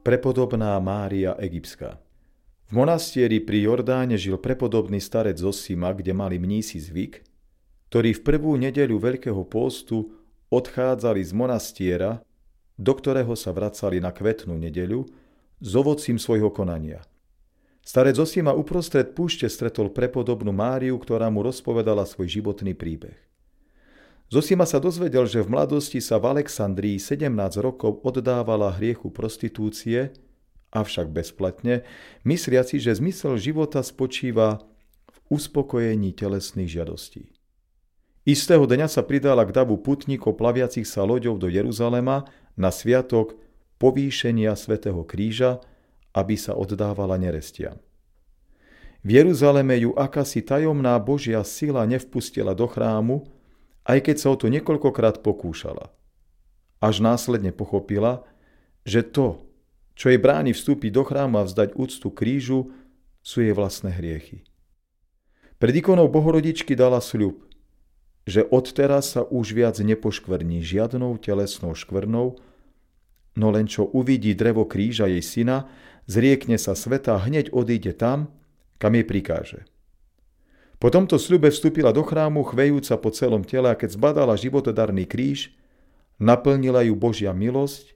Prepodobná Mária Egyptská V monastieri pri Jordáne žil prepodobný starec Zosima, kde mali mnísi zvyk, ktorí v prvú nedeľu Veľkého pôstu odchádzali z monastiera, do ktorého sa vracali na kvetnú nedeľu, s ovocím svojho konania. Starec Zosima uprostred púšte stretol prepodobnú Máriu, ktorá mu rozpovedala svoj životný príbeh. Zosima sa dozvedel, že v mladosti sa v Alexandrii 17 rokov oddávala hriechu prostitúcie, avšak bezplatne, mysliaci, že zmysel života spočíva v uspokojení telesných žiadostí. Istého dňa sa pridala k davu putníkov plaviacich sa loďou do Jeruzalema na sviatok povýšenia svätého kríža, aby sa oddávala nerestiam. V Jeruzaleme ju akási tajomná Božia sila nevpustila do chrámu, aj keď sa o to niekoľkokrát pokúšala. Až následne pochopila, že to, čo jej bráni vstúpiť do chrámu a vzdať úctu krížu, sú jej vlastné hriechy. Pred ikonou Bohorodičky dala sľub, že odteraz sa už viac nepoškvrní žiadnou telesnou škvrnou, no len čo uvidí drevo kríža jej syna, zriekne sa sveta a hneď odíde tam, kam jej prikáže. Po tomto sľube vstúpila do chrámu, chvejúca po celom tele a keď zbadala životodarný kríž, naplnila ju Božia milosť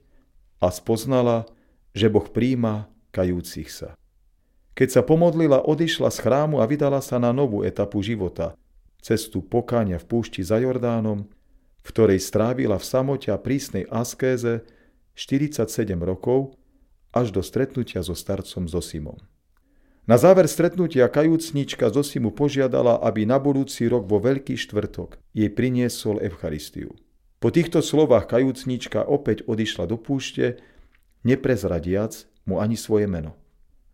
a spoznala, že Boh príjma kajúcich sa. Keď sa pomodlila, odišla z chrámu a vydala sa na novú etapu života, cestu pokáňa v púšti za Jordánom, v ktorej strávila v samote a prísnej askéze 47 rokov až do stretnutia so starcom Zosimom. Na záver stretnutia kajúcnička Zosimu požiadala, aby na budúci rok vo Veľký štvrtok jej priniesol Eucharistiu. Po týchto slovách kajúcnička opäť odišla do púšte, neprezradiac mu ani svoje meno.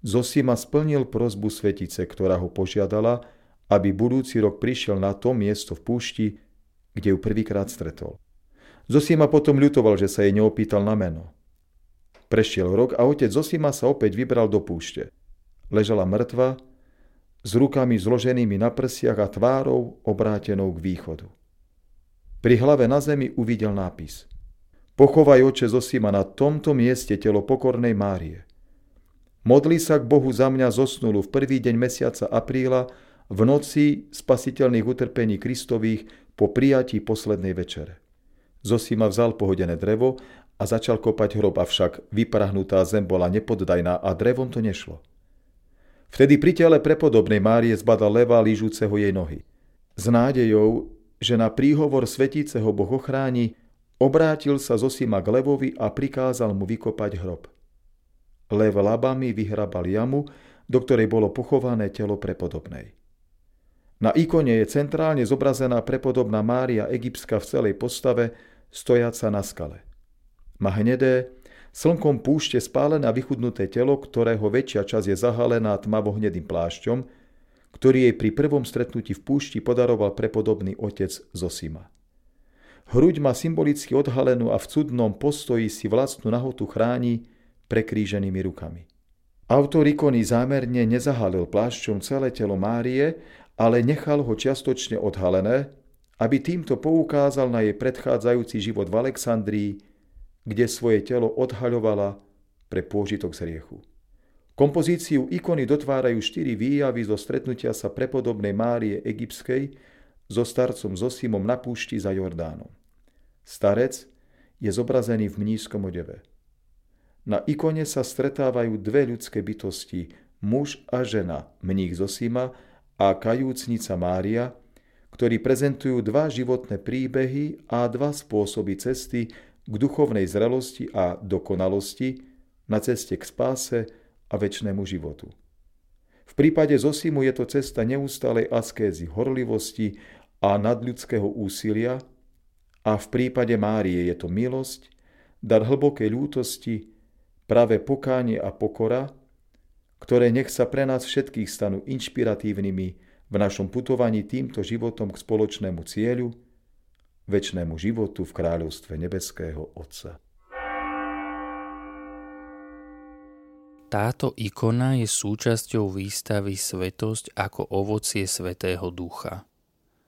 Zosima splnil prozbu svetice, ktorá ho požiadala, aby budúci rok prišiel na to miesto v púšti, kde ju prvýkrát stretol. Zosima potom ľutoval, že sa jej neopýtal na meno. Prešiel rok a otec Zosima sa opäť vybral do púšte – ležala mŕtva, s rukami zloženými na prsiach a tvárou obrátenou k východu. Pri hlave na zemi uvidel nápis. Pochovaj oče Zosima na tomto mieste telo pokornej Márie. Modli sa k Bohu za mňa zosnulú v prvý deň mesiaca apríla v noci spasiteľných utrpení Kristových po prijatí poslednej večere. Zosima vzal pohodené drevo a začal kopať hrob, avšak vyprahnutá zem bola nepoddajná a drevom to nešlo. Vtedy pri tele prepodobnej Márie zbadal leva lížúceho jej nohy. S nádejou, že na príhovor svetíceho Boh ochráni, obrátil sa Zosima k levovi a prikázal mu vykopať hrob. Lev labami vyhrabal jamu, do ktorej bolo pochované telo prepodobnej. Na ikone je centrálne zobrazená prepodobná Mária Egyptská v celej postave, stojaca na skale. Má hnedé, Slnkom púšte spálené a vychudnuté telo, ktorého väčšia časť je zahalená tmavohnedým plášťom, ktorý jej pri prvom stretnutí v púšti podaroval prepodobný otec Zosima. Hruď má symbolicky odhalenú a v cudnom postoji si vlastnú nahotu chráni prekríženými rukami. Autor ikony zámerne nezahalil plášťom celé telo Márie, ale nechal ho čiastočne odhalené, aby týmto poukázal na jej predchádzajúci život v Alexandrii, kde svoje telo odhaľovala pre pôžitok z riechu. Kompozíciu ikony dotvárajú štyri výjavy zo stretnutia sa prepodobnej Márie Egyptskej so starcom Zosimom na púšti za Jordánom. Starec je zobrazený v mnízkom odeve. Na ikone sa stretávajú dve ľudské bytosti, muž a žena, mních Zosima a kajúcnica Mária, ktorí prezentujú dva životné príbehy a dva spôsoby cesty, k duchovnej zrelosti a dokonalosti na ceste k spáse a väčšnému životu. V prípade Zosimu je to cesta neustálej askézy, horlivosti a nadľudského úsilia a v prípade Márie je to milosť, dar hlbokej ľútosti, práve pokánie a pokora, ktoré nech sa pre nás všetkých stanú inšpiratívnymi v našom putovaní týmto životom k spoločnému cieľu, väčšnému životu v kráľovstve nebeského Otca. Táto ikona je súčasťou výstavy Svetosť ako ovocie Svetého Ducha.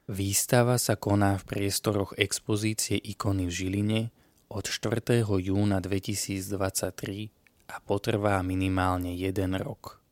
Výstava sa koná v priestoroch expozície ikony v Žiline od 4. júna 2023 a potrvá minimálne jeden rok.